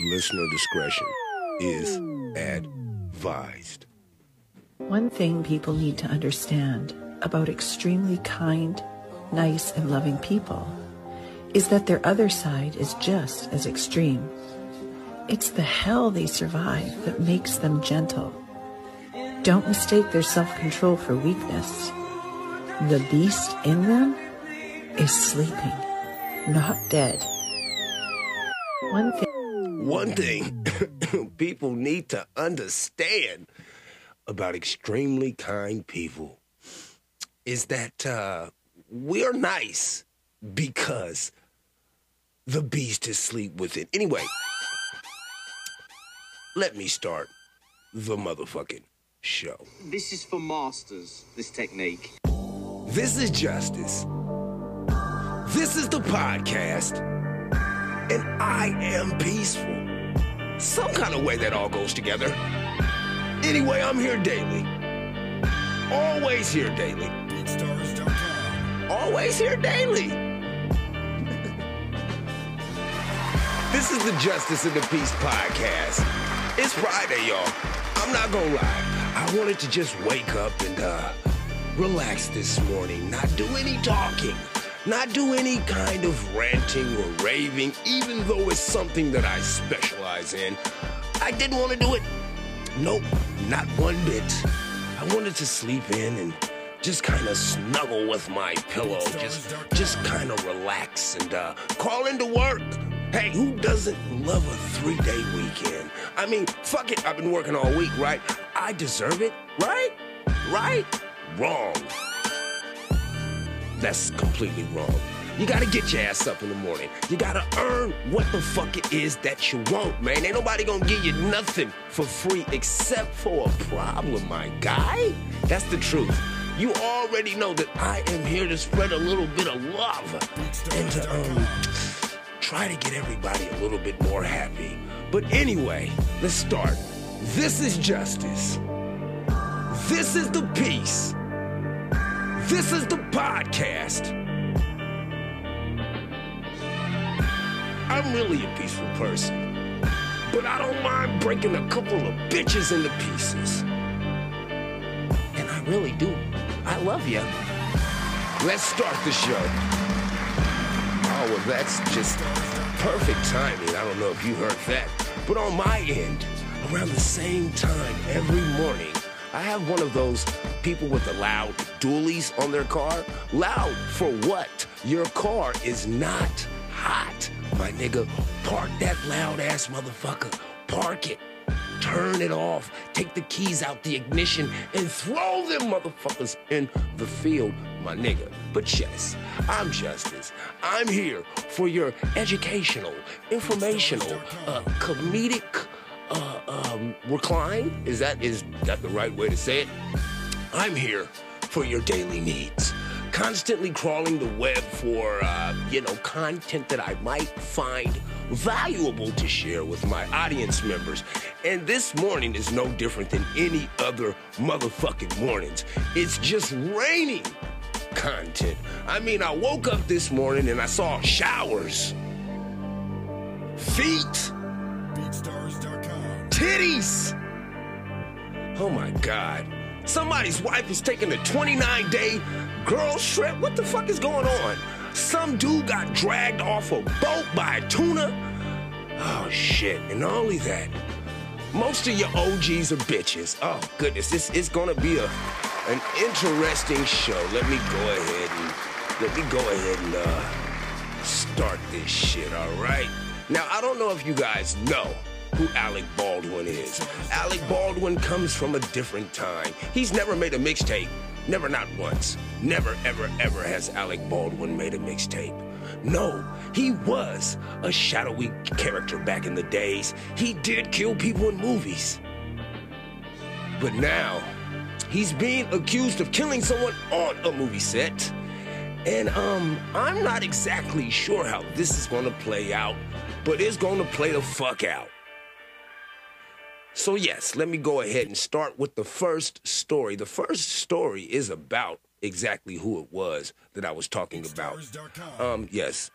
Listener discretion is advised. One thing people need to understand about extremely kind, nice, and loving people is that their other side is just as extreme. It's the hell they survive that makes them gentle. Don't mistake their self-control for weakness. The beast in them is sleeping, not dead. One thing One thing people need to understand about extremely kind people is that uh, we're nice because the beast is asleep within. Anyway, let me start the motherfucking show. This is for masters, this technique. This is Justice. This is the podcast. And I am peaceful. Some kind of way that all goes together. Anyway, I'm here daily. Always here daily. Always here daily. this is the Justice and the Peace podcast. It's Friday, y'all. I'm not gonna lie. I wanted to just wake up and uh relax this morning, not do any talking, not do any kind of ranting or raving, even though it's something that I specialize in. I didn't want to do it. Nope, not one bit. I wanted to sleep in and just kind of snuggle with my pillow, just just kind of relax and uh, call into work. Hey, who doesn't love a three-day weekend? I mean, fuck it, I've been working all week, right? I deserve it, right? Right? Wrong. That's completely wrong. You gotta get your ass up in the morning. You gotta earn what the fuck it is that you want, man. Ain't nobody gonna give you nothing for free except for a problem, my guy. That's the truth. You already know that I am here to spread a little bit of love and to um, try to get everybody a little bit more happy. But anyway, let's start. This is justice. This is the peace. This is the podcast. I'm really a peaceful person, but I don't mind breaking a couple of bitches into pieces. And I really do. I love you. Let's start the show. Oh, well, that's just perfect timing. I don't know if you heard that. But on my end, around the same time every morning, I have one of those people with the loud dualies on their car. Loud for what? Your car is not hot, my nigga. Park that loud ass motherfucker. Park it. Turn it off. Take the keys out the ignition and throw them motherfuckers in the field, my nigga. But yes, I'm Justice. I'm here for your educational, informational, uh, comedic uh, um, recline. Is that is that the right way to say it? I'm here for your daily needs. Constantly crawling the web for, uh, you know, content that I might find valuable to share with my audience members. And this morning is no different than any other motherfucking mornings. It's just raining content. I mean, I woke up this morning and I saw showers, feet, titties. Oh my God. Somebody's wife is taking a 29 day girl trip. What the fuck is going on? Some dude got dragged off a boat by a tuna. Oh shit. And not only that, most of your OGs are bitches. Oh goodness, this is gonna be a an interesting show. Let me go ahead and let me go ahead and uh start this shit, alright? Now I don't know if you guys know who Alec Baldwin is. Alec Baldwin comes from a different time. He's never made a mixtape. Never, not once. Never, ever, ever has Alec Baldwin made a mixtape. No, he was a shadowy character back in the days. He did kill people in movies. But now, he's being accused of killing someone on a movie set. And um, I'm not exactly sure how this is gonna play out, but it's gonna play the fuck out. So, yes, let me go ahead and start with the first story. The first story is about exactly who it was that I was talking about. Um, yes,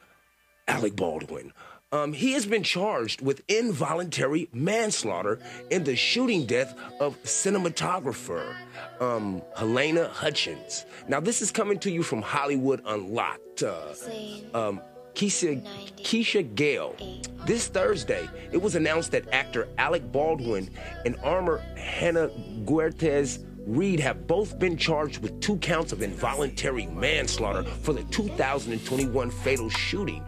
Alec Baldwin. Um, he has been charged with involuntary manslaughter in the shooting death of cinematographer um, Halyna Hutchins. Now, this is coming to you from Hollywood Unlocked. Uh, um, Keisha, Keisha Gale. This Thursday, it was announced that actor Alec Baldwin and armor Hannah Gutierrez Reed have both been charged with two counts of involuntary manslaughter for the 2021 fatal shooting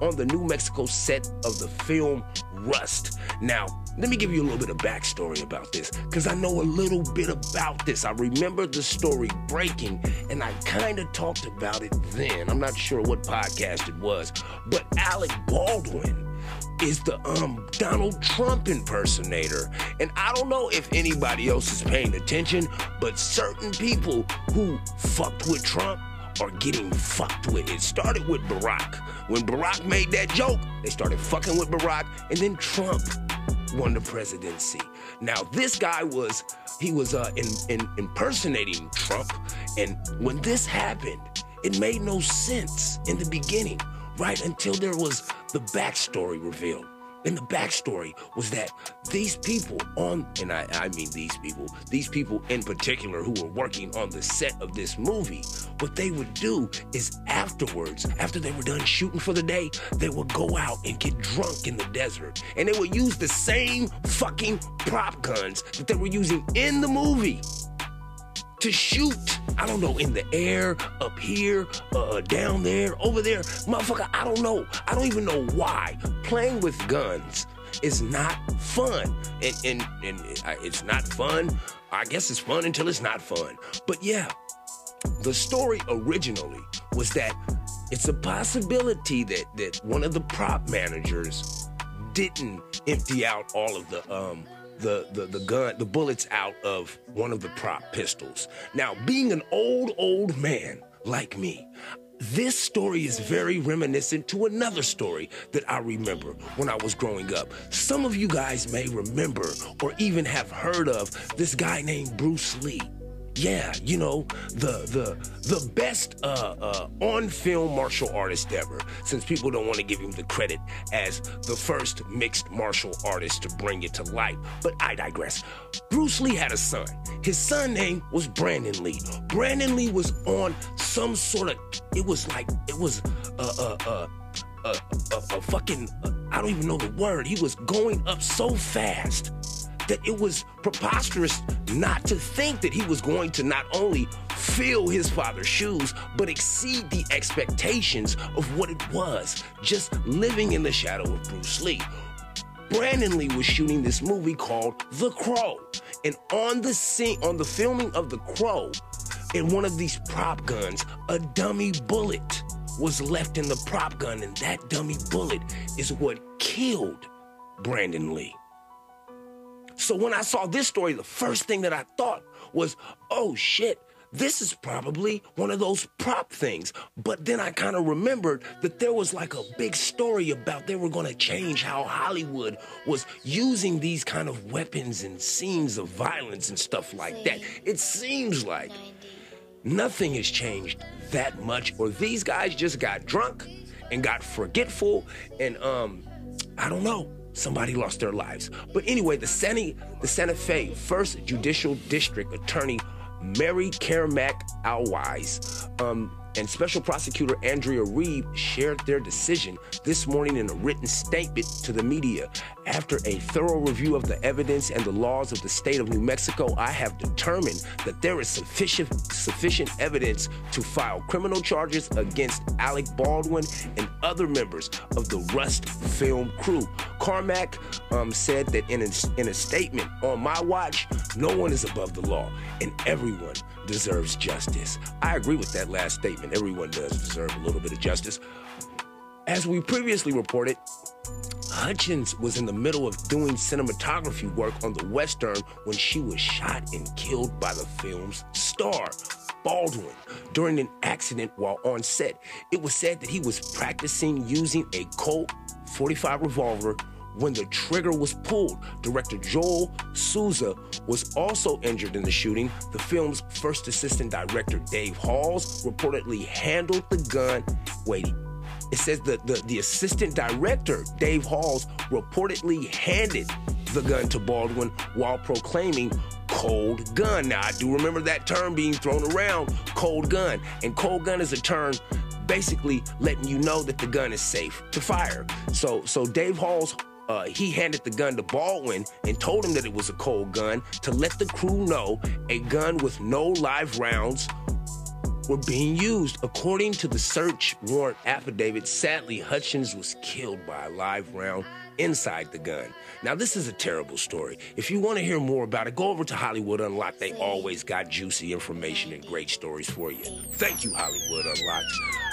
on the New Mexico set of the film Rust. Now, let me give you a little bit of backstory about this, because I know a little bit about this. I remember the story breaking, and I kind of talked about it then. I'm not sure what podcast it was, but Alec Baldwin is the um Donald Trump impersonator. And I don't know if anybody else is paying attention, but certain people who fucked with Trump are getting fucked with. It started with Barack. When Barack made that joke, they started fucking with Barack, and then Trump won the presidency. Now this guy was he was uh, in, in impersonating Trump, and when this happened, it made no sense in the beginning, right until there was the backstory revealed. And the backstory was that these people on, and I, I mean these people, these people in particular who were working on the set of this movie, what they would do is afterwards, after they were done shooting for the day, they would go out and get drunk in the desert. And they would use the same fucking prop guns that they were using in the movie to shoot. I don't know, in the air, up here, uh, down there, over there. Motherfucker, I don't know. I don't even know why. Playing with guns is not fun. And, and, and it's not fun. I guess it's fun until it's not fun. But yeah, the story originally was that it's a possibility that, that one of the prop managers didn't empty out all of the um, the, the, the gun, the bullets out of one of the prop pistols. Now, being an old, old man like me, this story is very reminiscent to another story that I remember when I was growing up. Some of you guys may remember or even have heard of this guy named Bruce Lee. Yeah, you know, the the the best uh, uh, on-film martial artist ever, since people don't want to give him the credit as the first mixed martial artist to bring it to light. But I digress. Bruce Lee had a son. His son name was Brandon Lee. Brandon Lee was on some sort of, it was like, it was a, a, a, a, a, a fucking, uh, I don't even know the word. He was going up so fast that it was preposterous not to think that he was going to not only fill his father's shoes, but exceed the expectations of what it was just living in the shadow of Bruce Lee. Brandon Lee was shooting this movie called The Crow. And on the scene, on the filming of The Crow, in one of these prop guns, a dummy bullet was left in the prop gun, and that dummy bullet is what killed Brandon Lee. So when I saw this story, the first thing that I thought was, oh shit, this is probably one of those prop things. But then I kind of remembered that there was like a big story about they were going to change how Hollywood was using these kind of weapons and scenes of violence and stuff like that. It seems like nothing has changed that much, or these guys just got drunk and got forgetful and, um, I don't know somebody lost their lives. But anyway, the Santa, the Santa Fe First Judicial District Attorney Mary Carmack Altwies um, and Special Prosecutor Andrea Reeb shared their decision this morning in a written statement to the media. After a thorough review of the evidence and the laws of the state of New Mexico, I have determined that there is sufficient sufficient evidence to file criminal charges against Alec Baldwin and other members of the Rust film crew. Carmack um, said that in a, in a statement, on my watch, no one is above the law and everyone deserves justice. I agree with that last statement. Everyone does deserve a little bit of justice. As we previously reported, Hutchins was in the middle of doing cinematography work on the Western when she was shot and killed by the film's star, Baldwin, during an accident while on set. It was said that he was practicing using a Colt 45 revolver when the trigger was pulled. Director Joel Souza was also injured in the shooting. The film's first assistant director, Dave Halls, reportedly handled the gun. Wait, it says the, the, the assistant director, Dave Halls, reportedly handed the gun to Baldwin while proclaiming cold gun. Now, I do remember that term being thrown around, cold gun. And cold gun is a term basically letting you know that the gun is safe to fire. So, so Dave Halls uh, he handed the gun to Baldwin and told him that it was a cold gun to let the crew know a gun with no live rounds were being used. According to the search warrant affidavit, sadly, Hutchins was killed by a live round inside the gun. Now, this is a terrible story. If you want to hear more about it, go over to Hollywood Unlocked. They always got juicy information and great stories for you. Thank you, Hollywood Unlocked.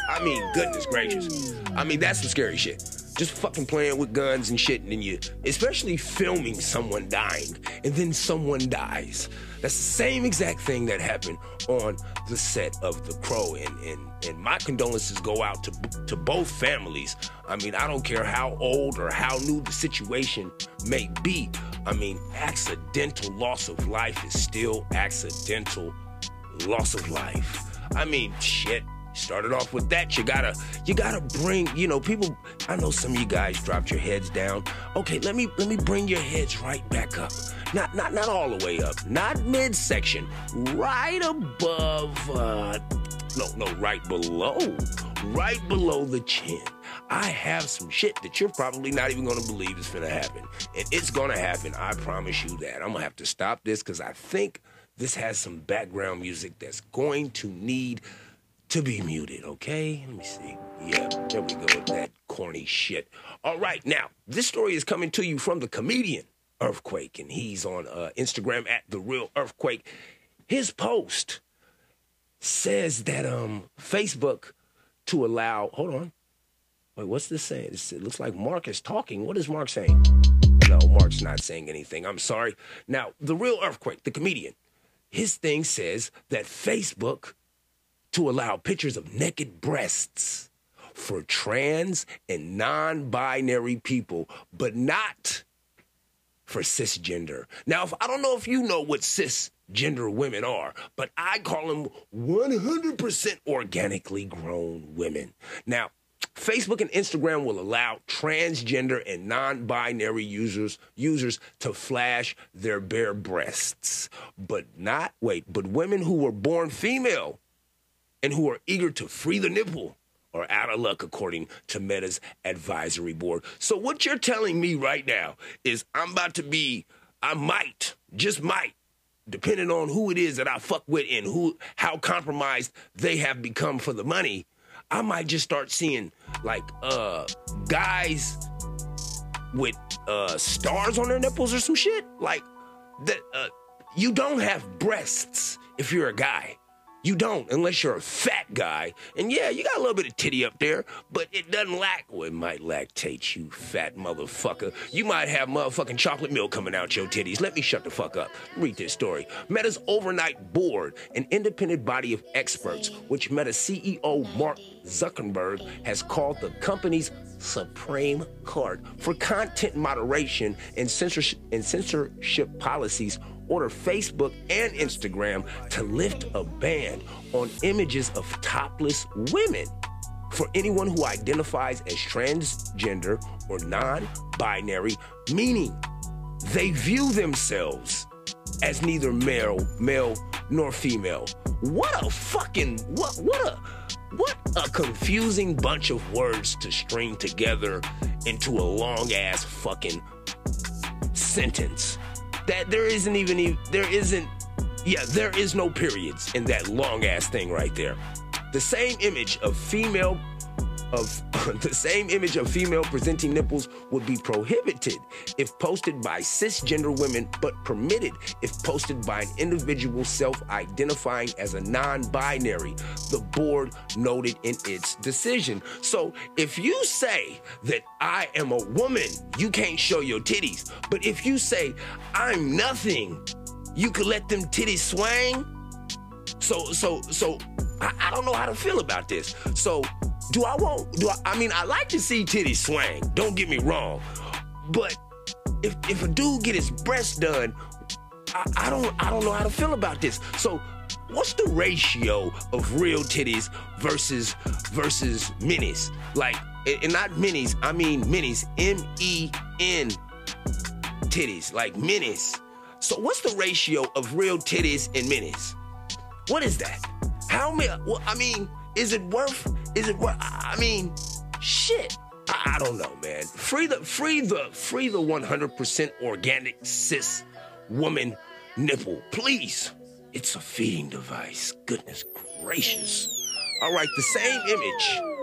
I mean, goodness gracious. I mean, that's some scary shit just fucking playing with guns and shit, and then you, especially filming someone dying, and then someone dies. That's the same exact thing that happened on the set of The Crow, and and, and my condolences go out to to both families. I mean, I don't care how old or how new the situation may be. I mean, accidental loss of life is still accidental loss of life. I mean, shit started off with that you gotta you gotta bring you know people i know some of you guys dropped your heads down okay let me let me bring your heads right back up not not not all the way up not midsection right above uh no no right below right below the chin I have some shit that you're probably not even gonna believe is gonna happen. And it's gonna happen, I promise you that. I'm gonna have to stop this because I think this has some background music that's going to need to be muted, okay? Let me see. Yeah, there we go with that corny shit. All right, now, this story is coming to you from the comedian Earthquake, and he's on uh, Instagram at The Real Earthquake. His post says that um Facebook to allow, hold on. Wait, what's this saying? it looks like Mark is talking. What is Mark saying? No, Mark's not saying anything. I'm sorry. Now, The Real Earthquake, the comedian, his thing says that Facebook to allow pictures of naked breasts for trans and non binary people, but not for cisgender. Now, if, I don't know if you know what cisgender women are, but I call them 100% organically grown women. Now, Facebook and Instagram will allow transgender and non-binary users users to flash their bare breasts, but not wait, but women who were born female and who are eager to free the nipple are out of luck, according to Meta's advisory board. So, what you're telling me right now is I'm about to be, I might, just might, depending on who it is that I fuck with and who, how compromised they have become for the money, I might just start seeing like uh guys with uh stars on their nipples or some shit. Like that, uh, you don't have breasts if you're a guy. You don't, unless you're a fat guy. And yeah, you got a little bit of titty up there, but it doesn't lack. Well, it might lactate, you fat motherfucker. You might have motherfucking chocolate milk coming out your titties. Let me shut the fuck up. Read this story. Meta's overnight board, an independent body of experts, which Meta CEO Mark Zuckerberg has called the company's Supreme Court for content moderation and censorship, and censorship policies order Facebook and Instagram to lift a ban on images of topless women for anyone who identifies as transgender or non binary, meaning they view themselves as neither male, male nor female. What a fucking what what a what a confusing bunch of words to string together into a long ass fucking sentence that there isn't even there isn't yeah there is no periods in that long ass thing right there. The same image of female of the same image of female presenting nipples would be prohibited if posted by cisgender women, but permitted if posted by an individual self identifying as a non binary, the board noted in its decision. So if you say that I am a woman, you can't show your titties. But if you say I'm nothing, you could let them titties swing. So, so, so I, I don't know how to feel about this. So do I want? Do I? I mean, I like to see titties swing. Don't get me wrong, but if if a dude get his breast done, I, I don't I don't know how to feel about this. So what's the ratio of real titties versus versus minis? Like, and not minis, I mean minis, M E N titties, like minis. So what's the ratio of real titties and minis? What is that? How many? Well, I mean, is it worth? Is it worth? I mean, shit. I, I don't know, man. Free the free the free the 100% organic cis woman nipple, please. It's a feeding device. Goodness gracious. All right, the same image.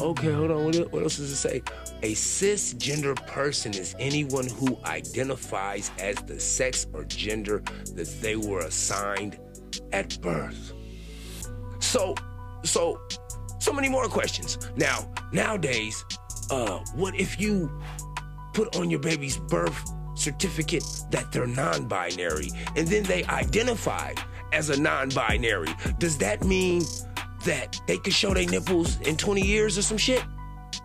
Okay, hold on. What, else does it say? A cisgender person is anyone who identifies as the sex or gender that they were assigned at birth. So, so, so many more questions. Now, nowadays, uh, what if you put on your baby's birth certificate that they're non-binary and then they identify as a non-binary? Does that mean that they could show their nipples in 20 years or some shit?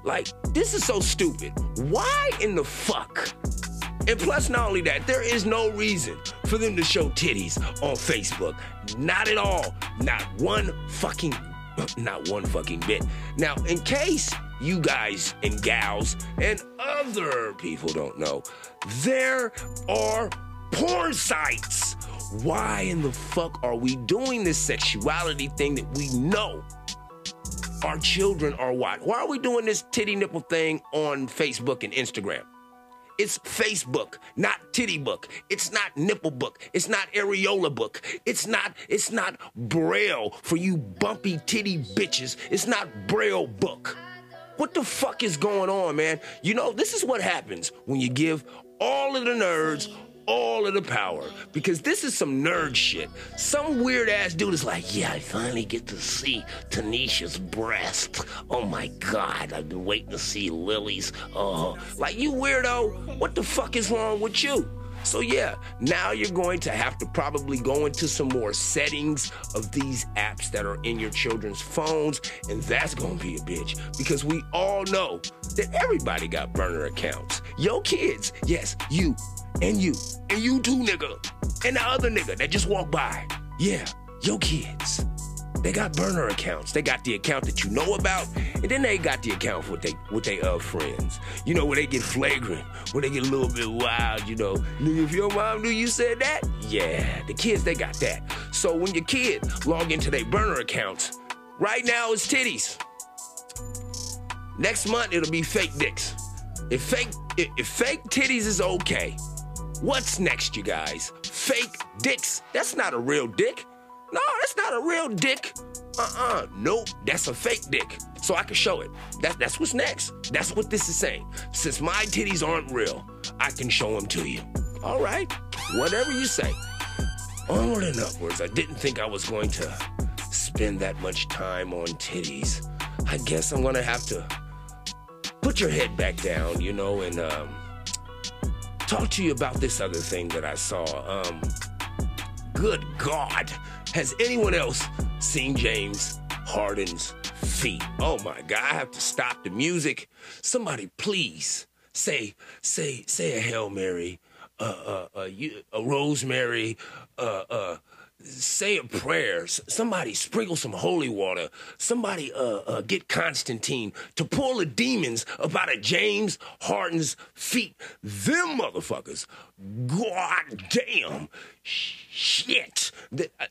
Like, this is so stupid. Why in the fuck? And plus, not only that, there is no reason for them to show titties on Facebook. Not at all. Not one fucking, not one fucking bit. Now, in case you guys and gals and other people don't know, there are porn sites. Why in the fuck are we doing this sexuality thing that we know our children are watching? Why are we doing this titty nipple thing on Facebook and Instagram? It's Facebook, not titty book. It's not nipple book. It's not areola book. It's not, it's not braille for you bumpy titty bitches. It's not braille book. What the fuck is going on, man? You know, this is what happens when you give all of the nerds all of the power because this is some nerd shit. Some weird ass dude is like, yeah, I finally get to see Tanisha's breast. Oh my god, I've been waiting to see Lily's. Oh, like you weirdo, what the fuck is wrong with you? So yeah, now you're going to have to probably go into some more settings of these apps that are in your children's phones, and that's gonna be a bitch because we all know that everybody got burner accounts. Yo kids, yes, you and you, and you too, nigga, and the other nigga that just walked by. Yeah, your kids. They got burner accounts. They got the account that you know about, and then they got the account with they with their uh, friends. You know, where they get flagrant, where they get a little bit wild. You know, nigga, if your mom knew you said that, yeah, the kids they got that. So when your kid log into their burner accounts, right now it's titties. Next month it'll be fake dicks. If fake if, if fake titties is okay, What's next, you guys? Fake dicks. That's not a real dick. No, that's not a real dick. Uh-uh. Nope, that's a fake dick. So I can show it. That, that's what's next. That's what this is saying. Since my titties aren't real, I can show them to you. All right. Whatever you say. Onward and upwards. I didn't think I was going to spend that much time on titties. I guess I'm gonna have to put your head back down, you know, and um, talk to you about this other thing that I saw. Um, good God, has anyone else seen James Harden's feet? Oh my God, I have to stop the music. Somebody, please say, say, say a Hail Mary, uh, uh, uh, you, a Rosemary, uh, uh, say a prayer. Somebody sprinkle some holy water. Somebody uh, uh, get Constantine to pull the demons up out of James Harden's feet. Them motherfuckers. God damn. Shit. The, uh,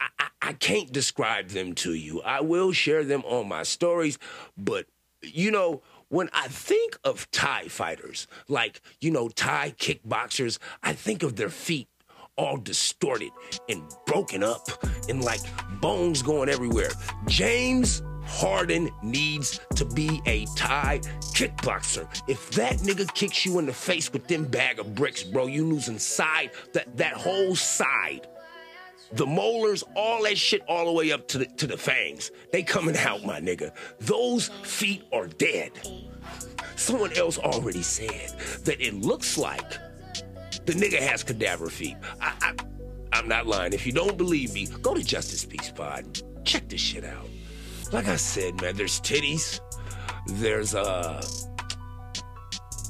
I, I, I can't describe them to you. I will share them on my stories, but you know, when I think of Thai fighters, like, you know, Thai kickboxers, I think of their feet all distorted and broken up and like bones going everywhere. James Harden needs to be a Thai kickboxer. If that nigga kicks you in the face with them bag of bricks, bro, you losing side, that, that whole side. The molars, all that shit, all the way up to the, to the fangs. They coming out, my nigga. Those feet are dead. Someone else already said that it looks like the nigga has cadaver feet. I, I, I'm not lying. If you don't believe me, go to Justice Peace Pod. Check this shit out. Like I said, man, there's titties. There's uh,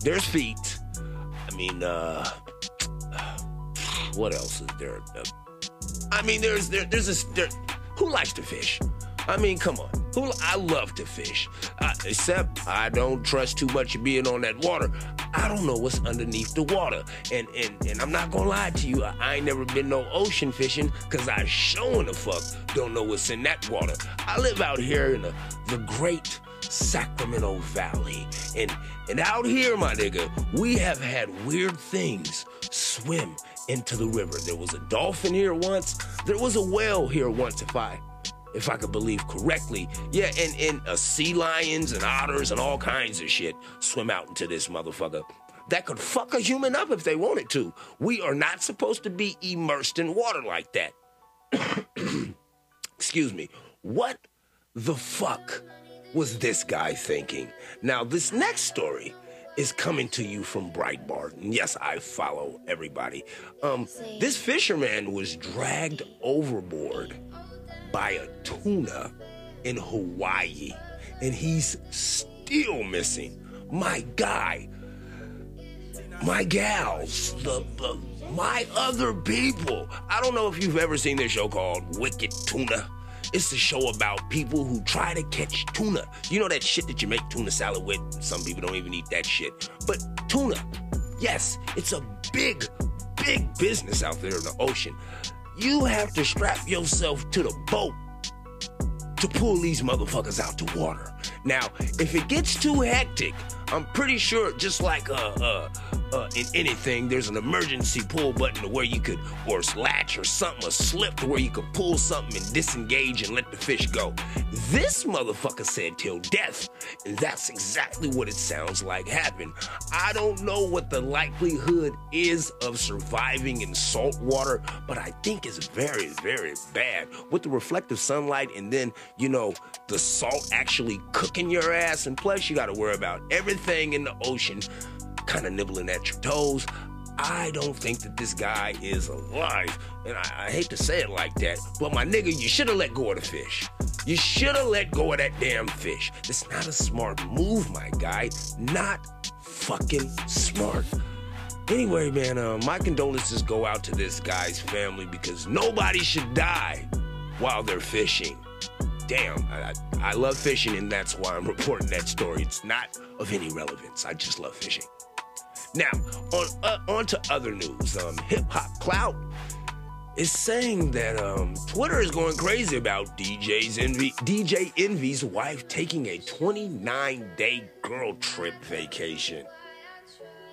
there's feet. I mean, uh, what else is there? Uh, I mean, there's there, there's this. there, who likes to fish? I mean, come on. Who I love to fish, except I don't trust too much being on that water. I don't know what's underneath the water, and and and I'm not gonna lie to you. I, I ain't never been no ocean fishing, cause I sure the fuck don't know what's in that water. I live out here in the the great Sacramento Valley, and and out here, my nigga, we have had weird things swim into the river. There was a dolphin here once. There was a whale here once, if I if I could believe correctly. Yeah, and, and uh, sea lions and otters and all kinds of shit swim out into this motherfucker. That could fuck a human up if they wanted to. We are not supposed to be immersed in water like that. Excuse me. What the fuck was this guy thinking? Now, this next story is coming to you from Breitbart. And yes, I follow everybody. Um, this fisherman was dragged overboard by a tuna in Hawaii, and he's still missing. My guy, my gals, the, the my other people. I don't know if you've ever seen this show called Wicked Tuna. It's a show about people who try to catch tuna. You know that shit that you make tuna salad with? Some people don't even eat that shit. But tuna, yes, it's a big, big business out there in the ocean. You have to strap yourself to the boat to pull these motherfuckers out to water. Now, if it gets too hectic, I'm pretty sure, just like uh, uh, uh, in anything, there's an emergency pull button to where you could, or latch or something, a slip to where you could pull something and disengage and let the fish go. This motherfucker said till death, and that's exactly what it sounds like happened. I don't know what the likelihood is of surviving in salt water, but I think it's very, very bad. With the reflective sunlight and then, you know, the salt actually cooking your ass, and plus you gotta worry about everything in the ocean kind of nibbling at your toes. I don't think that this guy is alive. And I, I hate to say it like that, but my nigga, you should have let go of the fish. You should have let go of that damn fish. That's not a smart move, my guy. Not fucking smart. Anyway, man, uh, my condolences go out to this guy's family because nobody should die while they're fishing. Damn, I, I, love fishing, and that's why I'm reporting that story. It's not of any relevance. I just love fishing. Now, on uh, on to other news. Um, Hip Hop Clout is saying that um, Twitter is going crazy about DJ's Envy, DJ Envy's wife taking a 29 day girl trip vacation.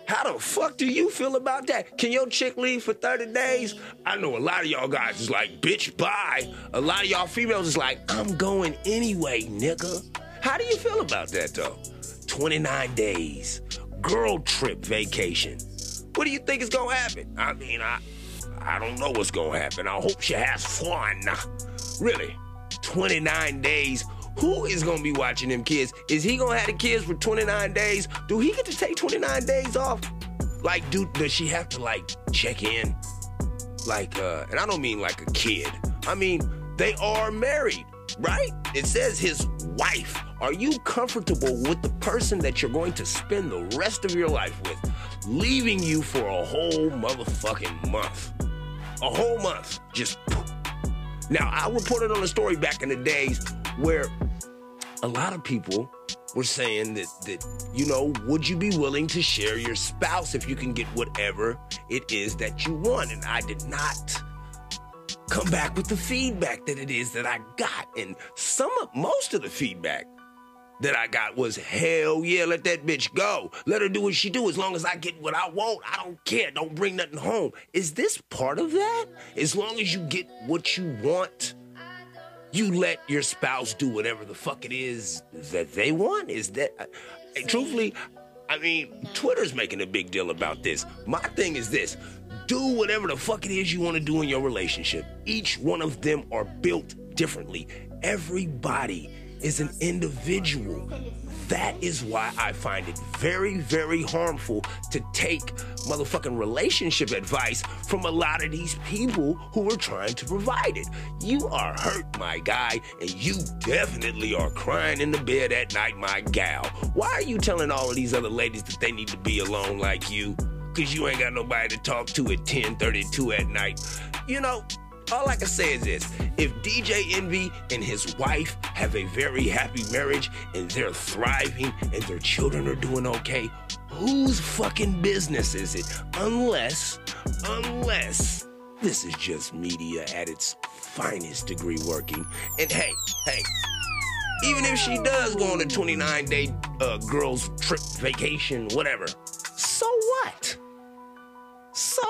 How the fuck do you feel about that? Can your chick leave for 30 days? I know a lot of y'all guys is like, bitch, bye. A lot of y'all females is like, I'm going anyway, nigga. How do you feel about that though? 29 days girl trip vacation. What do you think is gonna happen? I mean, I I don't know what's gonna happen. I hope she has fun. Really, 29 days. Who is gonna be watching them kids? Is he gonna have the kids for 29 days? Do he get to take 29 days off? Like, do does she have to like check in? Like, uh, and I don't mean like a kid. I mean they are married, right? It says his wife. Are you comfortable with the person that you're going to spend the rest of your life with, leaving you for a whole motherfucking month? A whole month. Just. Now, I reported on a story back in the days where a lot of people were saying that, that, you know, would you be willing to share your spouse if you can get whatever it is that you want? And I did not come back with the feedback that it is that I got. And some of most of the feedback that I got was hell yeah, let that bitch go. Let her do what she do as long as I get what I want. I don't care. Don't bring nothing home. Is this part of that? As long as you get what you want, you let your spouse do whatever the fuck it is that they want? Is that uh, truthfully, I mean, Twitter's making a big deal about this. My thing is this do whatever the fuck it is you want to do in your relationship. Each one of them are built differently. Everybody is an individual. That is why I find it very, very harmful to take motherfucking relationship advice from a lot of these people who are trying to provide it. You are hurt, my guy, and you definitely are crying in the bed at night, my gal. Why are you telling all of these other ladies that they need to be alone like you? Cause you ain't got nobody to talk to at 10:32 at night. You know, all I can say is this if DJ Envy and his wife have a very happy marriage and they're thriving and their children are doing okay, whose fucking business is it? Unless, unless this is just media at its finest degree working. And hey, hey, even if she does go on a 29 day uh, girls trip vacation, whatever, so what? So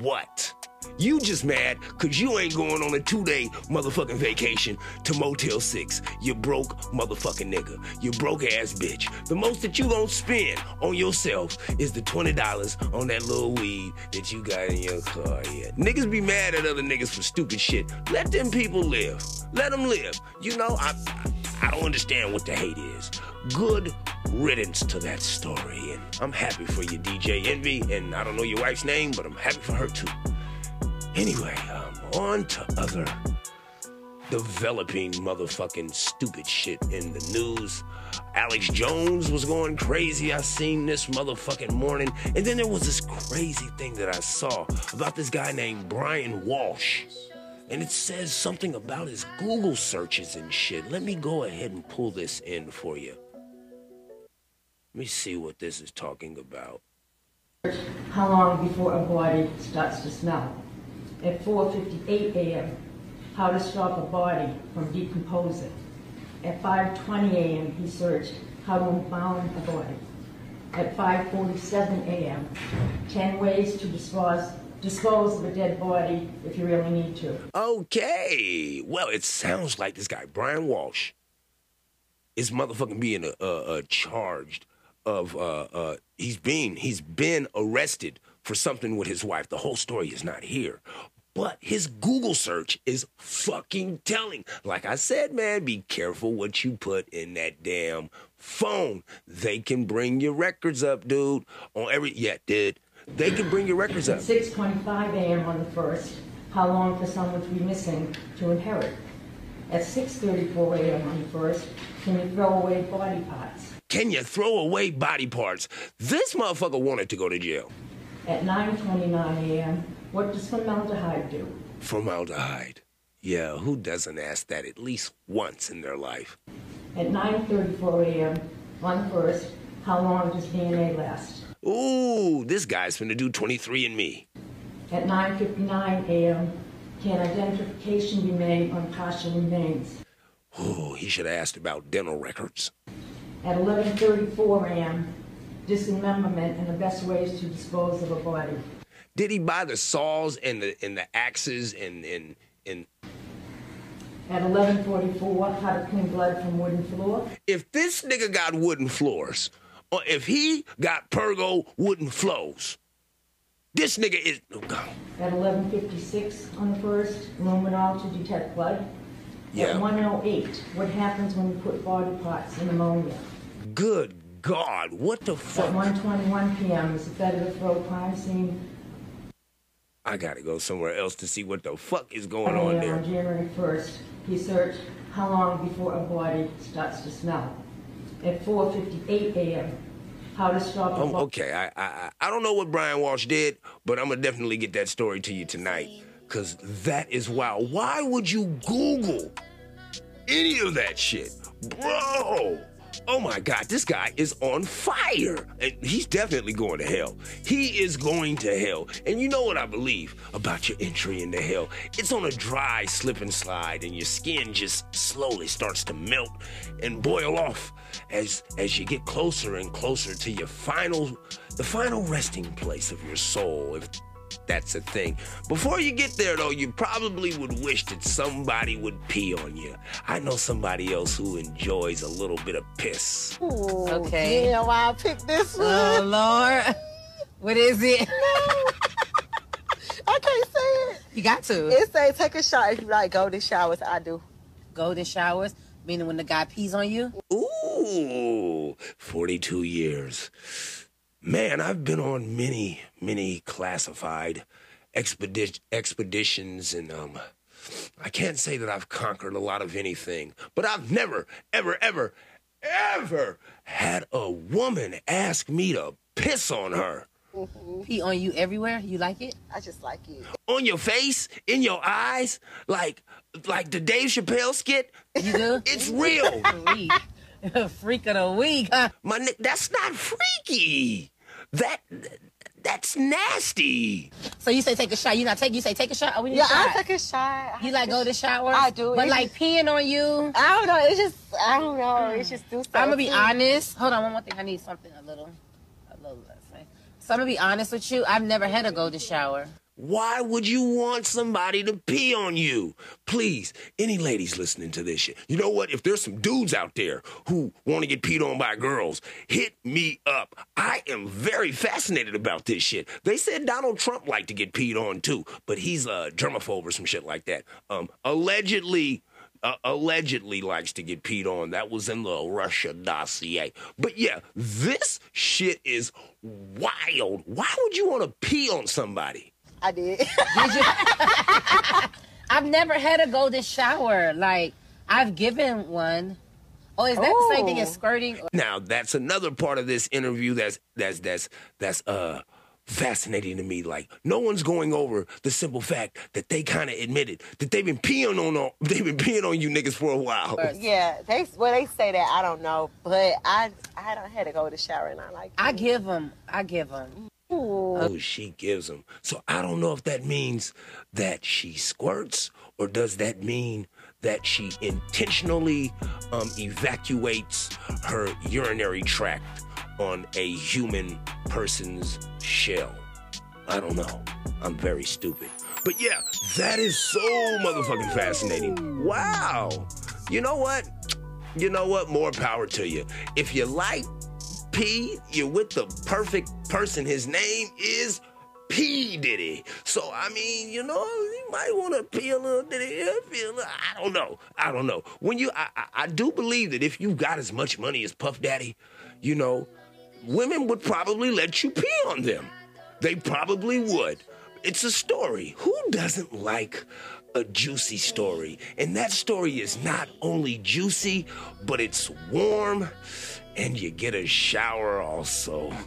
what? You just mad because you ain't going on a two day motherfucking vacation to Motel 6. You broke motherfucking nigga. You broke ass bitch. The most that you gonna spend on yourself is the $20 on that little weed that you got in your car. Yeah. Niggas be mad at other niggas for stupid shit. Let them people live. Let them live. You know, I, I don't understand what the hate is. Good riddance to that story. And I'm happy for you, DJ Envy. And I don't know your wife's name, but I'm happy for her too. Anyway, um, on to other developing motherfucking stupid shit in the news. Alex Jones was going crazy. I seen this motherfucking morning. And then there was this crazy thing that I saw about this guy named Brian Walsh. And it says something about his Google searches and shit. Let me go ahead and pull this in for you. Let me see what this is talking about. How long before a body starts to smell? At 4.58 a.m., how to stop a body from decomposing. At 5.20 a.m., he searched how to embalm a body. At 5.47 a.m., 10 ways to dispose, dispose of a dead body if you really need to. Okay. Well, it sounds like this guy, Brian Walsh, is motherfucking being uh, uh, charged of uh, uh, he's being he's been arrested for something with his wife. The whole story is not here. But his Google search is fucking telling. Like I said, man, be careful what you put in that damn phone. They can bring your records up, dude. On every yeah, dude. They can bring your records up. 6.25 a.m. on the 1st, how long for someone to be missing to inherit? At 6.34 a.m. on the 1st, can you throw away body parts? Can you throw away body parts? This motherfucker wanted to go to jail. At 9.29 a.m., what does formaldehyde do? Formaldehyde. Yeah, who doesn't ask that at least once in their life? At 9.34 a.m. on 1st, how long does DNA last? Ooh, this guy's gonna do 23andMe. At 9.59 a.m., can identification be made on partial remains? Ooh, he should have asked about dental records. At 11.34 a.m., dismemberment and the best ways to dispose of a body. Did he buy the saws and the and the axes and and and At 11.44, how to clean blood from wooden floor. if this nigga got wooden floors, or if he got Pergo wooden flows, this nigga is oh God. At 11.56 on the 1st, luminol to detect blood. Yeah. At 1.08, what happens when you put body parts in ammonia? good God, what the At fuck? 1.21 p.m., is it better to throw crime scene I gotta go somewhere else to see what the fuck is going on on. January 1st, he searched how long before a body starts to smell. At 4.58 a.m., how to stop a Um, body. okay, I, I I don't know what Brian Walsh did, but I'm gonna definitely get that story to you tonight, cause that is wild. Why would you Google any of that shit, bro? Oh my God, this guy is on fire, and he's definitely going to hell. He is going to hell, and you know what I believe about your entry into hell? It's on a dry slip and slide, and your skin just slowly starts to melt and boil off as as you get closer and closer to your final the final resting place of your soul if that's a thing before you get there though you probably would wish that somebody would pee on you i know somebody else who enjoys a little bit of piss Okay. Yeah, why I picked this oh, one. Oh Lord, what is it? I can't say it. You got to It say take a shot if you like golden showers. I do. golden showers, meaning when the guy pees on you. ooh 42 years man i've been on many many classified expedi- expeditions and um i can't say that i've conquered a lot of anything but i've never ever ever ever had a woman ask me to piss on her pee on you everywhere? You like it? I just like it. On your face, in your eyes, like like the Dave Chappelle skit. You do? It's real. Freak. Freak of the week, huh? My that's not freaky. That that's nasty. So you say take a shot. You not take. You say take a shot. Oh, we need Yeah, a shot. I take a shot. you like go to shower? I do. But It like just- peeing on you. I don't know. It's just I don't know. It's just do something. I'm gonna be honest. Hold on, one more thing. I need something a little, a little less. right? So I'm gonna be honest with you. I've never had a golden shower. Why would you want somebody to pee on you? Please, any ladies listening to this shit, you know what? If there's some dudes out there who want to get peed on by girls, hit me up. I am very fascinated about this shit. They said Donald Trump liked to get peed on too, but he's a germaphobe or some shit like that. Um, allegedly. Uh, allegedly likes to get peed on. That was in the Russia dossier. But yeah, this shit is wild. Why would you want to pee on somebody? I did. Did you? I've never had a golden shower. Like I've given one. Oh, is that the same thing as skirting? Now that's another part of this interview that's that's that's that's uh fascinating to me. Like no one's going over the simple fact that they kind of admitted that they've been peeing on all, they've been peeing on you niggas for a while. yeah, they well they say that I don't know, but I I don't had to go to the shower and I like. I give them. I give them. Oh, she gives them. So I don't know if that means that she squirts or does that mean that she intentionally um, evacuates her urinary tract on a human person's shell. I don't know. I'm very stupid. But yeah, that is so motherfucking fascinating. Wow. You know what? You know what? More power to you. If you like P, you're with the perfect person. His name is P Diddy. So I mean, you know, you might want to pee a little Diddy here, pee a little. I don't know. I don't know. When you, I, I, I do believe that if you got as much money as Puff Daddy, you know, women would probably let you pee on them. They probably would. It's a story. Who doesn't like a juicy story? And that story is not only juicy, but it's warm and you get a shower also.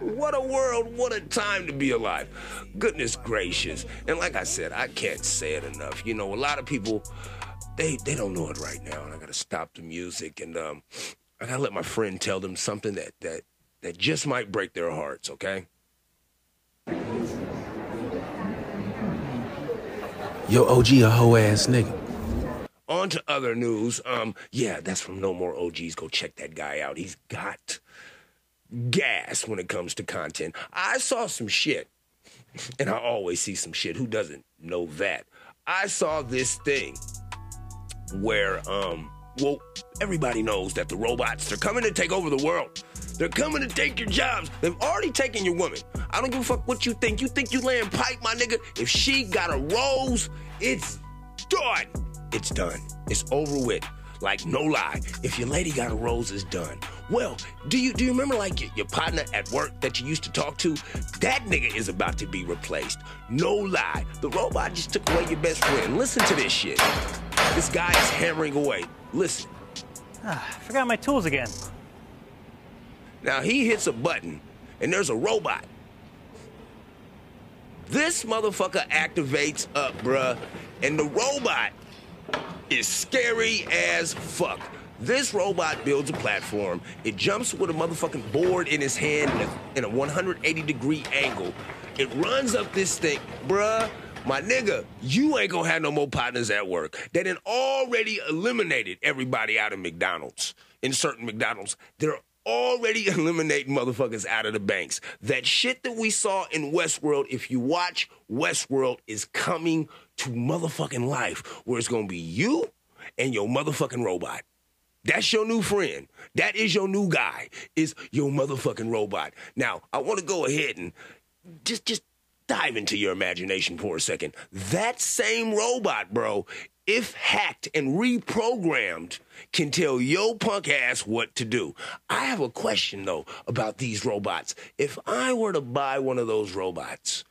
what a world, what a time to be alive. Goodness gracious. And like I said, I can't say it enough. You know, a lot of people they they don't know it right now and I got to stop the music and um I got to let my friend tell them something that that that just might break their hearts, okay? Yo, OG a hoe ass nigga. On to other news. Um, yeah, that's from No More OGs. Go check that guy out. He's got gas when it comes to content. I saw some shit, and I always see some shit. Who doesn't know that? I saw this thing where, um, well, everybody knows that the robots, they're coming to take over the world. They're coming to take your jobs. They've already taken your woman. I don't give a fuck what you think. You think you laying pipe, my nigga? If she got a rose, it's done. It's done. It's over with. Like no lie, if your lady got a rose, it's done. Well, do you do you remember like your, your partner at work that you used to talk to? That nigga is about to be replaced. No lie, the robot just took away your best friend. Listen to this shit. This guy is hammering away. Listen. Ah, I forgot my tools again. Now he hits a button, and there's a robot. This motherfucker activates up, bruh, and the robot is scary as fuck. This robot builds a platform. It jumps with a motherfucking board in his hand in a, in a 180 degree angle. It runs up this thing, bruh. My nigga, you ain't gonna have no more partners at work. They done already eliminated everybody out of McDonald's. In certain McDonald's, they're already eliminating motherfuckers out of the banks. That shit that we saw in Westworld, if you watch Westworld, is coming to motherfucking life, where it's gonna be you and your motherfucking robot. That's your new friend. That is your new guy. Is your motherfucking robot. Now, I want to go ahead and just just dive into your imagination for a second. That same robot, bro, if hacked and reprogrammed, can tell yo punk ass what to do. I have a question though about these robots. If I were to buy one of those robots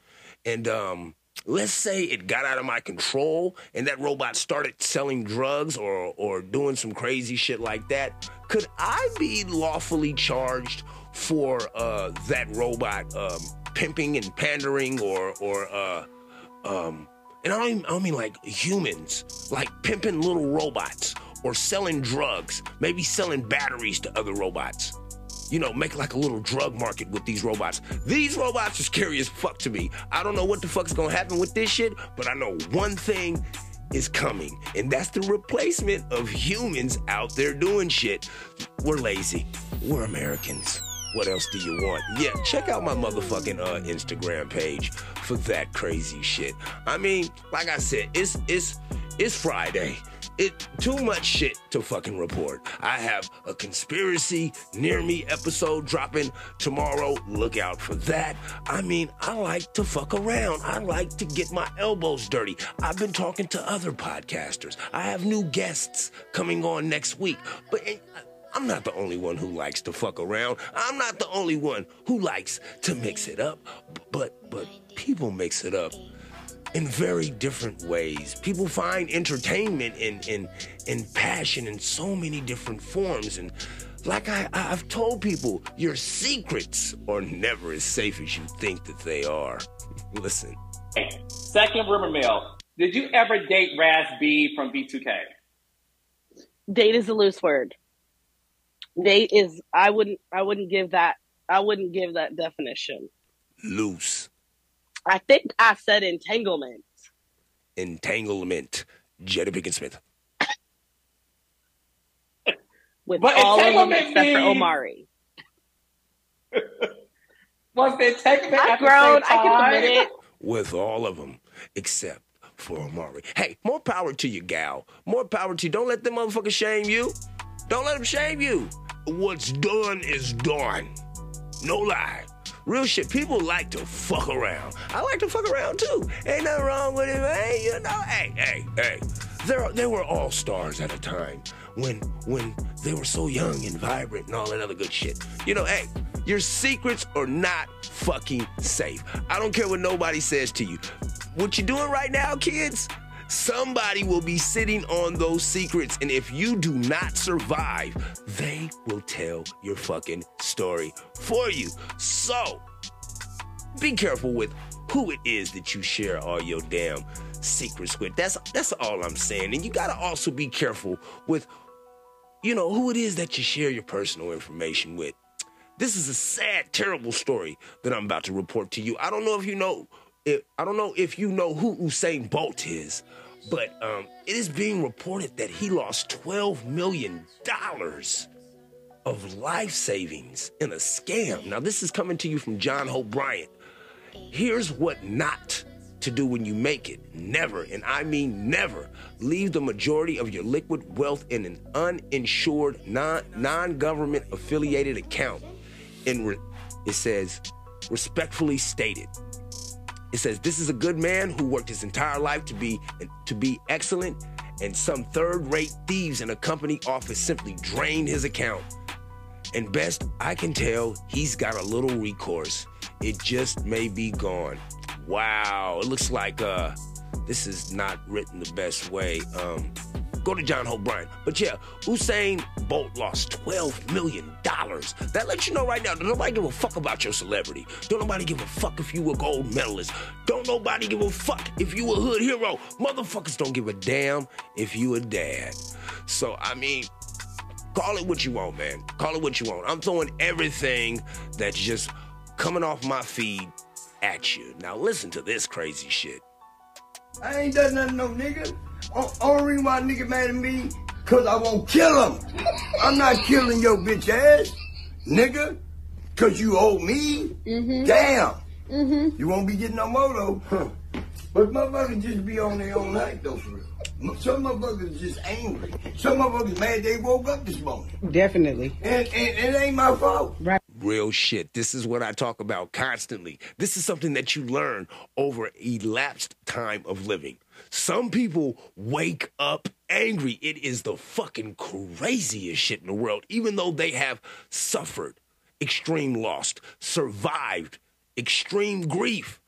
and um let's say it got out of my control and that robot started selling drugs or or doing some crazy shit like that, could I be lawfully charged for uh, that robot um, pimping and pandering or or uh, um, and I don't, even, I don't mean like humans, like pimping little robots or selling drugs, maybe selling batteries to other robots. You know, make like a little drug market with these robots. These robots are scary as fuck to me. I don't know what the fuck's gonna happen with this shit, but I know one thing is coming, and that's the replacement of humans out there doing shit. We're lazy. We're Americans. What else do you want? Yeah, check out my motherfucking uh, Instagram page for that crazy shit. I mean, like I said, it's it's it's Friday. It too much shit to fucking report. I have a conspiracy near me episode dropping tomorrow. Look out for that. I mean, I like to fuck around. I like to get my elbows dirty. I've been talking to other podcasters. I have new guests coming on next week. But eh, I'm not the only one who likes to fuck around. I'm not the only one who likes to mix it up. But but people mix it up in very different ways. People find entertainment and and and passion in so many different forms. And like I, I've told people, your secrets are never as safe as you think that they are. Listen. Second rumor mill. Did you ever date Raz B from B2K? Date is a loose word. Date is I wouldn't I wouldn't give that I wouldn't give that definition. Loose. I think I said entanglement. Entanglement. Jada Pinkett Smith. With But all of them entanglement except for means- Omari. Was the entanglement I've grown, I can admit it. with all of them except for Omari. Hey, more power to you, gal. More power to you. Don't let them motherfuckers shame you. Don't let them shame you. What's done is done. No lie. Real shit. People like to fuck around. I like to fuck around too. Ain't nothing wrong with it, man. You know, hey, hey, hey. They're, they were all stars at a time when when they were so young and vibrant and all that other good shit. You know, hey, your secrets are not fucking safe. I don't care what nobody says to you. What you doing right now, kids? Somebody will be sitting on those secrets, and if you do not survive, they will tell your fucking story for you. So, be careful with who it is that you share all your damn secrets with. That's that's all I'm saying. And you gotta also be careful with, you know, who it is that you share your personal information with. This is a sad, terrible story that I'm about to report to you. I don't know if you know if I don't know if you know who Usain Bolt is, but um, it is being reported that he lost 12 million dollars of life savings in a scam. Now, this is coming to you from John Hope Bryant. Here's what not to do when you make it. Never, and I mean never, leave the majority of your liquid wealth in an uninsured, non government affiliated account. In re- it says, respectfully stated. It says this is a good man who worked his entire life to be to be excellent, and some third-rate thieves in a company office simply drained his account. And best I can tell, he's got a little recourse. It just may be gone. Wow, it looks like uh this is not written the best way. Um go to John Hope. But yeah, Usain Bolt lost $12 million. That lets you know right now, don't nobody give a fuck about your celebrity. Don't nobody give a fuck if you a gold medalist. Don't nobody give a fuck if you a hood hero. Motherfuckers don't give a damn if you a dad. So, I mean, call it what you want, man. Call it what you want. I'm throwing everything that's just coming off my feed at you. Now, listen to this crazy shit. I ain't done nothing, no nigga. O- Only reason why nigga mad at me, cause I won't kill him. I'm not killing your bitch ass, nigga, cause you owe me. Mm-hmm. Damn. Mm-hmm. You won't be getting no more though. Huh. But motherfuckers just be on their own night though, for real. M- Some motherfuckers just angry. Some motherfuckers mad they woke up this morning. Definitely. And, and it ain't my fault. Right. Real shit. This is what I talk about constantly. This is something that you learn over elapsed time of living. Some people wake up angry. It is the fucking craziest shit in the world, even though they have suffered extreme loss, survived extreme grief.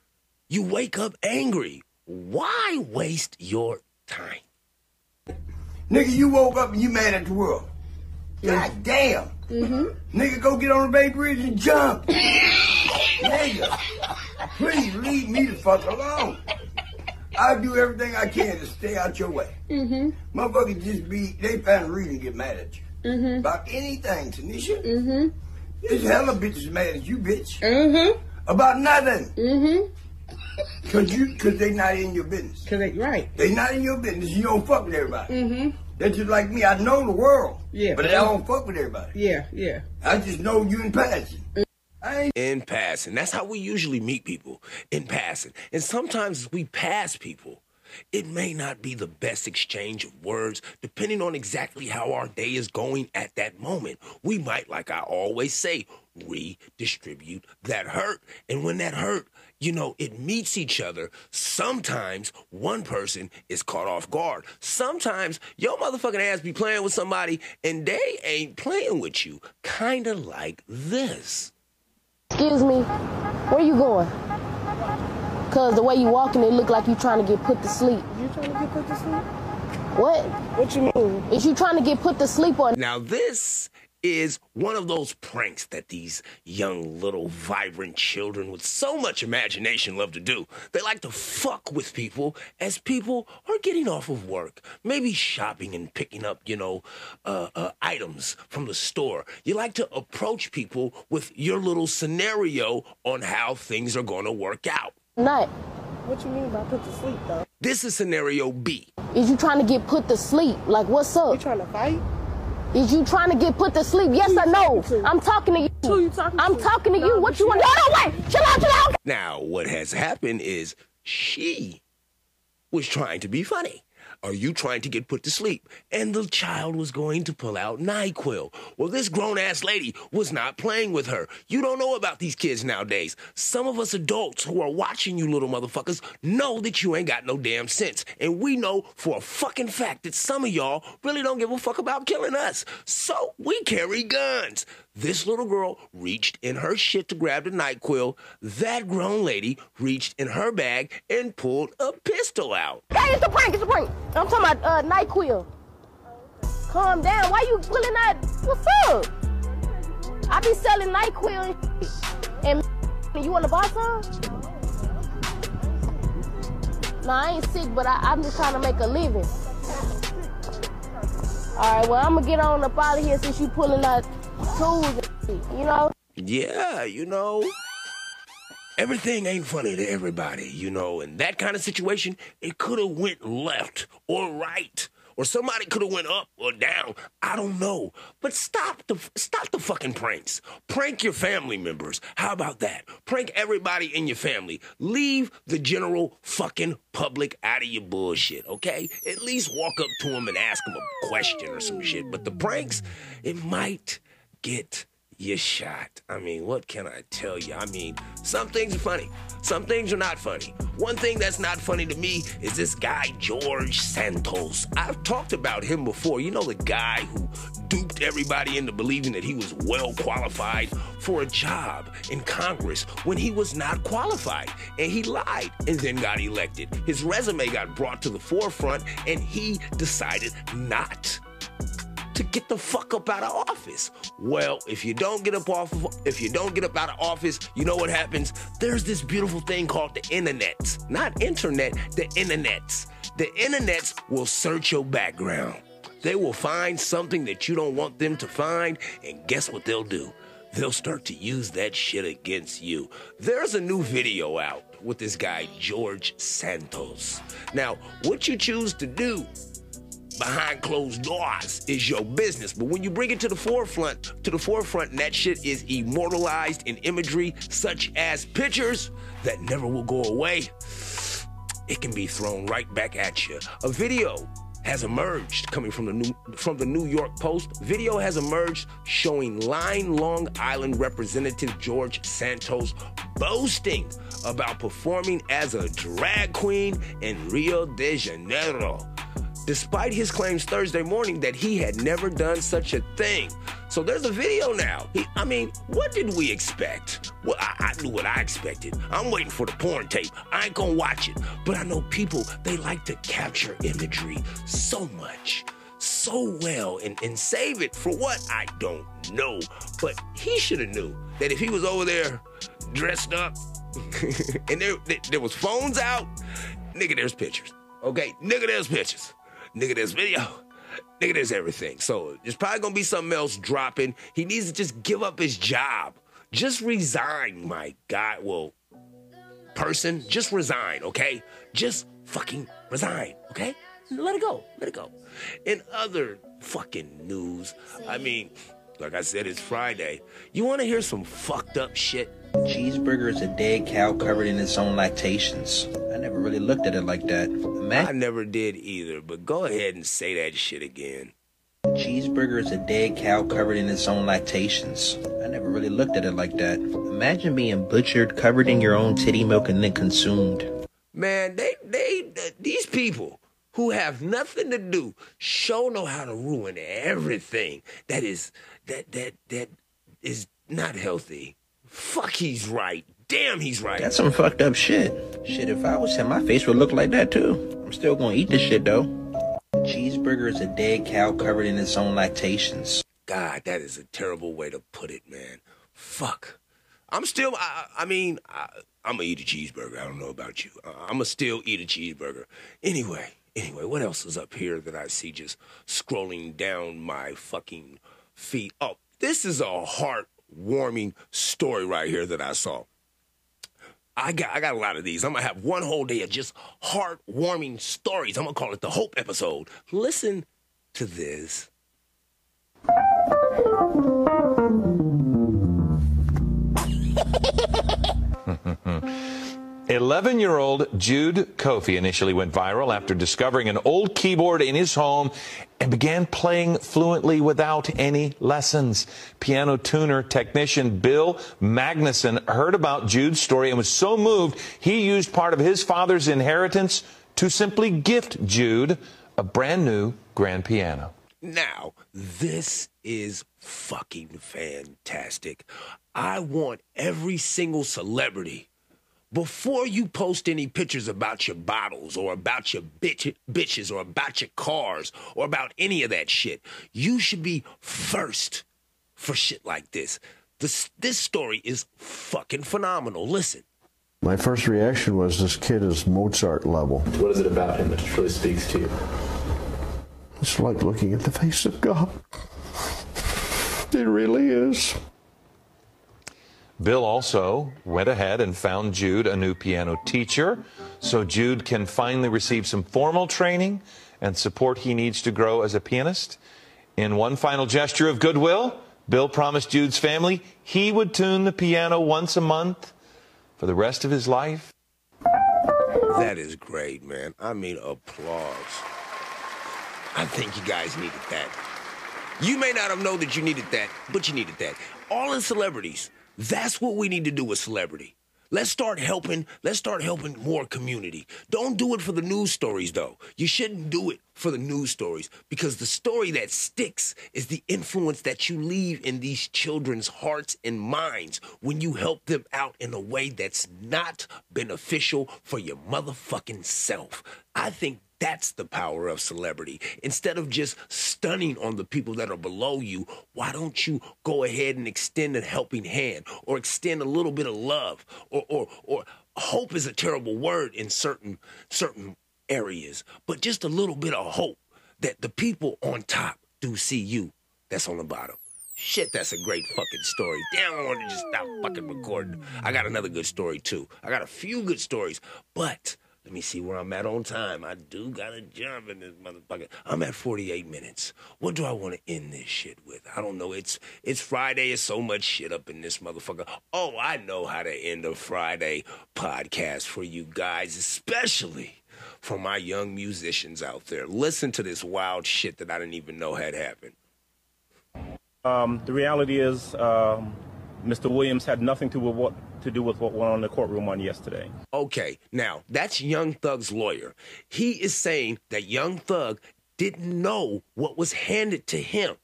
You wake up angry. Why waste your time? Nigga, you woke up and you mad at the world. God damn. Mm-hmm. Nigga, go get on the Bay Bridge and jump. Nigga, please leave me the fuck alone. I do everything I can to stay out your way. Mm-hmm. Motherfuckers just be, they find a reason to get mad at you. Mm-hmm. About anything, Tanisha. Mm-hmm. There's hella bitches mad at you, bitch. Mm-hmm. About nothing. Mm-hmm. Cause you, cause they not in your business. Correct. Right. They not in your business. You don't fuck with everybody. Mm-hmm. They're just like me. I know the world. Yeah. But I don't fuck with everybody. Yeah. Yeah. I just know you in passing. Mm. In passing. That's how we usually meet people in passing. And sometimes we pass people, it may not be the best exchange of words, depending on exactly how our day is going at that moment. We might, like I always say, redistribute that hurt. And when that hurt, you know, it meets each other. Sometimes one person is caught off guard. Sometimes your motherfucking ass be playing with somebody and they ain't playing with you. Kinda like this. Excuse me, where you going? Cause the way you walking, it look like you trying to get put to sleep. You trying to get put to sleep? What? What you mean? Is you trying to get put to sleep or? Now, this is one of those pranks that these young, little, vibrant children with so much imagination love to do. They like to fuck with people as people are getting off of work, maybe shopping and picking up, you know, uh, uh, items from the store. You like to approach people with your little scenario on how things are going to work out. Not. What you mean by put to sleep though? This is scenario B. Is you trying to get put to sleep? Like what's up? You trying to fight? Is you trying to get put to sleep? Yes or no? I'm talking to you. Who you talking I'm to? talking to you. What you you want? No, no, wait. Chill out, chill out. Now, what has happened is she was trying to be funny. Are you trying to get put to sleep? And the child was going to pull out NyQuil. Well, this grown ass lady was not playing with her. You don't know about these kids nowadays. Some of us adults who are watching you little motherfuckers know that you ain't got no damn sense. And we know for a fucking fact that some of y'all really don't give a fuck about killing us. So we carry guns. This little girl reached in her shit to grab the NyQuil. That grown lady reached in her bag and pulled a pistol out. Hey, it's a prank. It's a prank. I'm talking about uh, Nyquil. Calm down. Why you pulling that? What's up? I be selling Nyquil and, and you want to buy some? Nah, I ain't sick, but I, I'm just trying to make a living. All right, well, I'm gonna get on up out of here since you pulling out you know? Yeah, you know. Everything ain't funny to everybody, you know. In that kind of situation, it could have went left or right, or somebody could have went up or down. I don't know. But stop the stop the fucking pranks. Prank your family members. How about that? Prank everybody in your family. Leave the general fucking public out of your bullshit, okay? At least walk up to them and ask them a question or some shit. But the pranks, it might get your shot. I mean, what can I tell you? I mean, some things are funny, some things are not funny. One thing that's not funny to me is this guy, George Santos. I've talked about him before. You know, the guy who duped everybody into believing that he was well qualified for a job in Congress when he was not qualified. And he lied and then got elected. His resume got brought to the forefront and he decided not to get the fuck up out of office. Well, if you don't get up off of, if you don't get up out of office, you know what happens? There's this beautiful thing called the internet. Not internet, the internet. The internets will search your background. They will find something that you don't want them to find, and guess what they'll do? They'll start to use that shit against you. There's a new video out with this guy, George Santos. Now, what you choose to do behind closed doors is your business. But when you bring it to the forefront, to the forefront, that shit is immortalized in imagery such as pictures that never will go away, it can be thrown right back at you. A video has emerged coming from the new from the New York Post. Video has emerged showing Line Long Island representative George Santos boasting about performing as a drag queen in Rio de Janeiro despite his claims Thursday morning that he had never done such a thing. So there's a video now. He, I mean, what did we expect? Well, I, I knew what I expected. I'm waiting for the porn tape. I ain't gonna watch it. But I know people, they like to capture imagery so much. so well and, and save it for what? I don't know. But he should have knew that if he was over there dressed up and there, there was phones out, nigga, there's pictures. Okay? Nigga, there's pictures. Nigga, there's video. Nigga, there's everything. So there's probably gonna be something else dropping. He needs to just give up his job. Just resign, my God. Well, person, just resign, okay? Just fucking resign, okay? Let it go. Let it go. In other fucking news, I mean, like I said, it's Friday. You want to hear some fucked up shit? Cheeseburger is a dead cow covered in its own lactations. I never really looked at it like that. I never did either, but go ahead and say that shit again. Cheeseburger is a dead cow covered in its own lactations. I never really looked at it like that. Imagine being butchered, covered in your own titty milk, and then consumed. Man, they, they, these people who have nothing to do show know how to ruin everything that is, that, that, that is not healthy. Fuck, he's right. Damn, he's right. That's some fucked up shit. Shit, if I was him, my face would look like that too. I'm still gonna eat this shit though. Cheeseburger is a dead cow covered in its own lactations. God, that is a terrible way to put it, man. Fuck. I'm still, I, I mean, I, I'm gonna eat a cheeseburger. I don't know about you. Uh, I'm gonna still eat a cheeseburger. Anyway, anyway, what else is up here that I see just scrolling down my fucking feet? Oh, this is a heartwarming story right here that I saw. I got I got a lot of these. I'm gonna have one whole day of just heartwarming stories. I'm gonna call it the Hope episode. Listen to this. 11 year old Jude Kofi initially went viral after discovering an old keyboard in his home and began playing fluently without any lessons. Piano tuner technician Bill Magnuson heard about Jude's story and was so moved he used part of his father's inheritance to simply gift Jude a brand new grand piano. Now, this is fucking fantastic. I want every single celebrity before you post any pictures about your bottles or about your bitch, bitches or about your cars or about any of that shit, you should be first for shit like this. This this story is fucking phenomenal. Listen. My first reaction was this kid is Mozart level. What is it about him that really speaks to you? It's like looking at the face of God. It really is. Bill also went ahead and found Jude a new piano teacher so Jude can finally receive some formal training and support he needs to grow as a pianist. In one final gesture of goodwill, Bill promised Jude's family he would tune the piano once a month for the rest of his life. That is great, man. I mean, applause. I think you guys needed that. You may not have known that you needed that, but you needed that. All the celebrities, that's what we need to do with celebrity. Let's start helping. Let's start helping more community. Don't do it for the news stories, though. You shouldn't do it for the news stories because the story that sticks is the influence that you leave in these children's hearts and minds when you help them out in a way that's not beneficial for your motherfucking self. I think that's the power of celebrity. Instead of just stunning on the people that are below you, why don't you go ahead and extend a helping hand or extend a little bit of love or or or hope is a terrible word in certain certain areas, but just a little bit of hope that the people on top do see you that's on the bottom. Shit, that's a great fucking story. Damn, I want to just stop fucking recording. I got another good story too. I got a few good stories, but let me see where I'm at on time. I do gotta jump in this motherfucker. I'm at 48 minutes. What do I want to end this shit with? I don't know. It's it's Friday. It's so much shit up in this motherfucker. Oh, I know how to end a Friday podcast for you guys, especially for my young musicians out there. Listen to this wild shit that I didn't even know had happened. Um, the reality is, um, Mr. Williams had nothing to with what to do with what went on in the courtroom on yesterday. Okay, now that's Young Thug's lawyer. He is saying that Young Thug didn't know what was handed to him.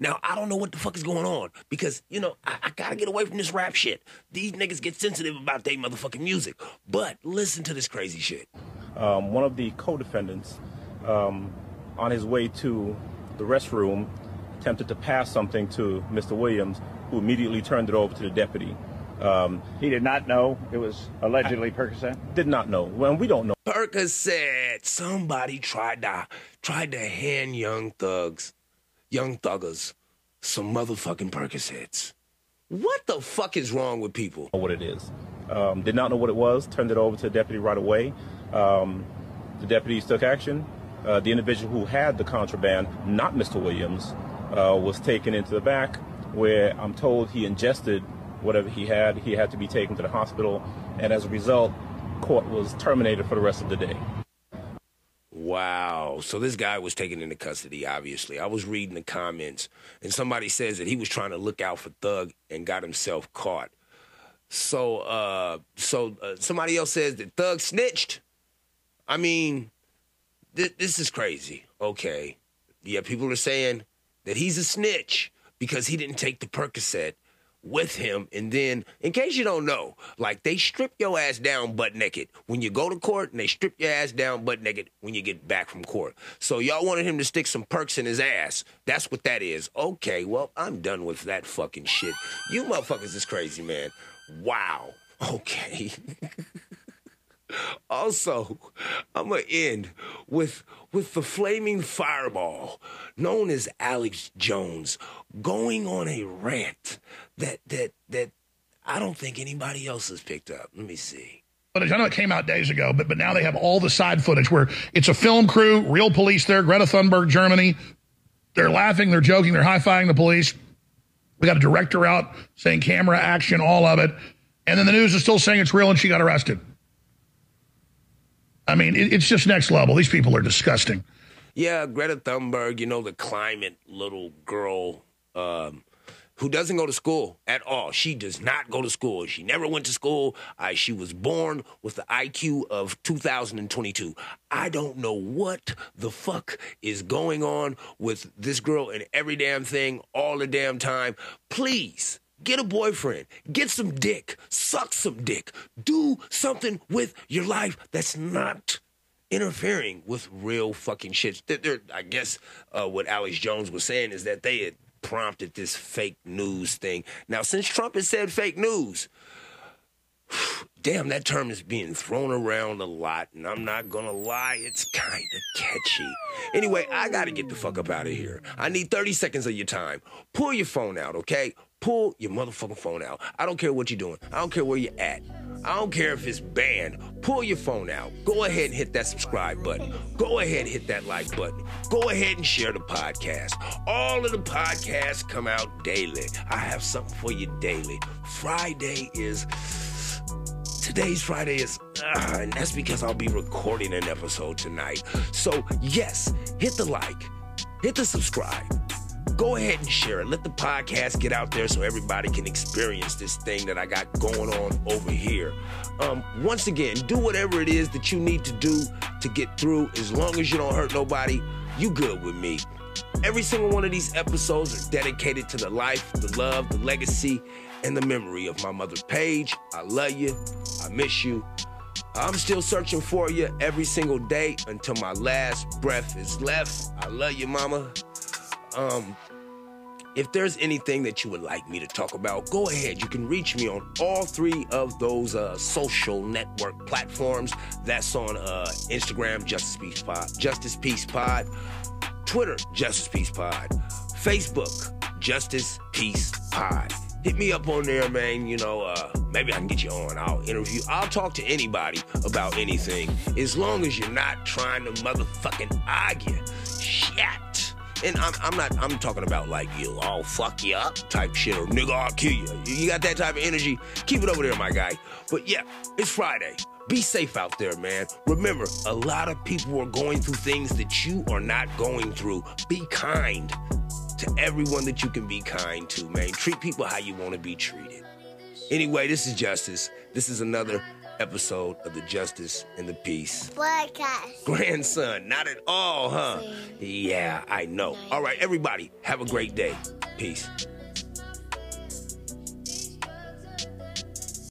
Now, I don't know what the fuck is going on because, you know, I, I, gotta get away from this rap shit. These niggas get sensitive about their motherfucking music. But listen to this crazy shit. Um, one of the co defendants um, on his way to the restroom, attempted to pass something to Mr. Williams, who immediately turned it over to the deputy. Um, he did not know it was allegedly Percocet. Did not know. Well, we don't know. Percocet. Somebody tried to tried to hand young thugs, young thuggers, some motherfucking Percocets. What the fuck is wrong with people? What it is. Um, did not know what it was. Turned it over to the deputy right away. Um, the deputies took action. Uh, the individual who had the contraband, not Mr. Williams, uh, was taken into the back, where I'm told he ingested whatever he had. He had to be taken to the hospital, and as a result, court was terminated for the rest of the day. Wow. So this guy was taken into custody, obviously. I was reading the comments, and somebody says that he was trying to look out for Thug and got himself caught. So, uh, so uh, somebody else says that Thug snitched. I mean, th- this is crazy. Okay. Yeah, people are saying that he's a snitch because he didn't take the Percocet with him. And then, in case you don't know, like they strip your ass down butt naked when you go to court, and they strip your ass down butt naked when you get back from court. So y'all wanted him to stick some perks in his ass. That's what that is. Okay, well, I'm done with that fucking shit. You motherfuckers is crazy, man. Wow. Okay. Also, I'm gonna end with with the flaming fireball, known as Alex Jones, going on a rant that that that I don't think anybody else has picked up. Let me see. I know it came out days ago, but but now they have all the side footage where it's a film crew, real police there, Greta Thunberg, Germany. They're laughing, they're joking, they're high fiving the police. We got a director out saying camera action, all of it. And then the news is still saying it's real and she got arrested. I mean, it, it's just next level. These people are disgusting. Yeah, Greta Thunberg, you know, the climate little girl um, who doesn't go to school at all. She does not go to school. She never went to school. Uh, she was born with the IQ of 2022. I don't know what the fuck is going on with this girl and every damn thing all the damn time. Please. Get a boyfriend. Get some dick. Suck some dick. Do something with your life that's not interfering with real fucking shit. They're, they're, I guess uh, what Alex Jones was saying is that they had prompted this fake news thing. Now, since Trump has said fake news, damn, that term is being thrown around a lot, and I'm not gonna lie, it's kind of catchy. Anyway, I gotta get the fuck up out of here. I need 30 seconds of your time. Pull your phone out, okay? Pull your motherfucking phone out. I don't care what you're doing. I don't care where you're at. I don't care if it's banned. Pull your phone out. Go ahead and hit that subscribe button. Go ahead and hit that like button. Go ahead and share the podcast. All of the podcasts come out daily. I have something for you daily. Friday is today's Friday is, uh, and that's because I'll be recording an episode tonight. So, yes, hit the like, hit the subscribe. Go ahead and share it. Let the podcast get out there so everybody can experience this thing that I got going on over here. Um, once again, do whatever it is that you need to do to get through. As long as you don't hurt nobody, you good with me. Every single one of these episodes are dedicated to the life, the love, the legacy, and the memory of my mother, Paige. I love you. I miss you. I'm still searching for you every single day until my last breath is left. I love you, mama. Um, if there's anything that you would like me to talk about, go ahead. You can reach me on all three of those uh, social network platforms. That's on uh, Instagram, Justice Peace Pod, Justice Peace Pod, Twitter, Justice Peace Pod, Facebook, Justice Peace Pod. Hit me up on there, man. You know, uh, maybe I can get you on. I'll interview. I'll talk to anybody about anything as long as you're not trying to motherfucking argue. Shit. And I'm, I'm not, I'm talking about like, you, I'll fuck you up type shit or nigga, I'll kill you. You got that type of energy? Keep it over there, my guy. But yeah, it's Friday. Be safe out there, man. Remember, a lot of people are going through things that you are not going through. Be kind to everyone that you can be kind to, man. Treat people how you want to be treated. Anyway, this is Justice. This is another episode of the Justice and the Peace. Podcast. Grandson, not at all, huh? Yeah, I know. All right, everybody, have a great day. Peace.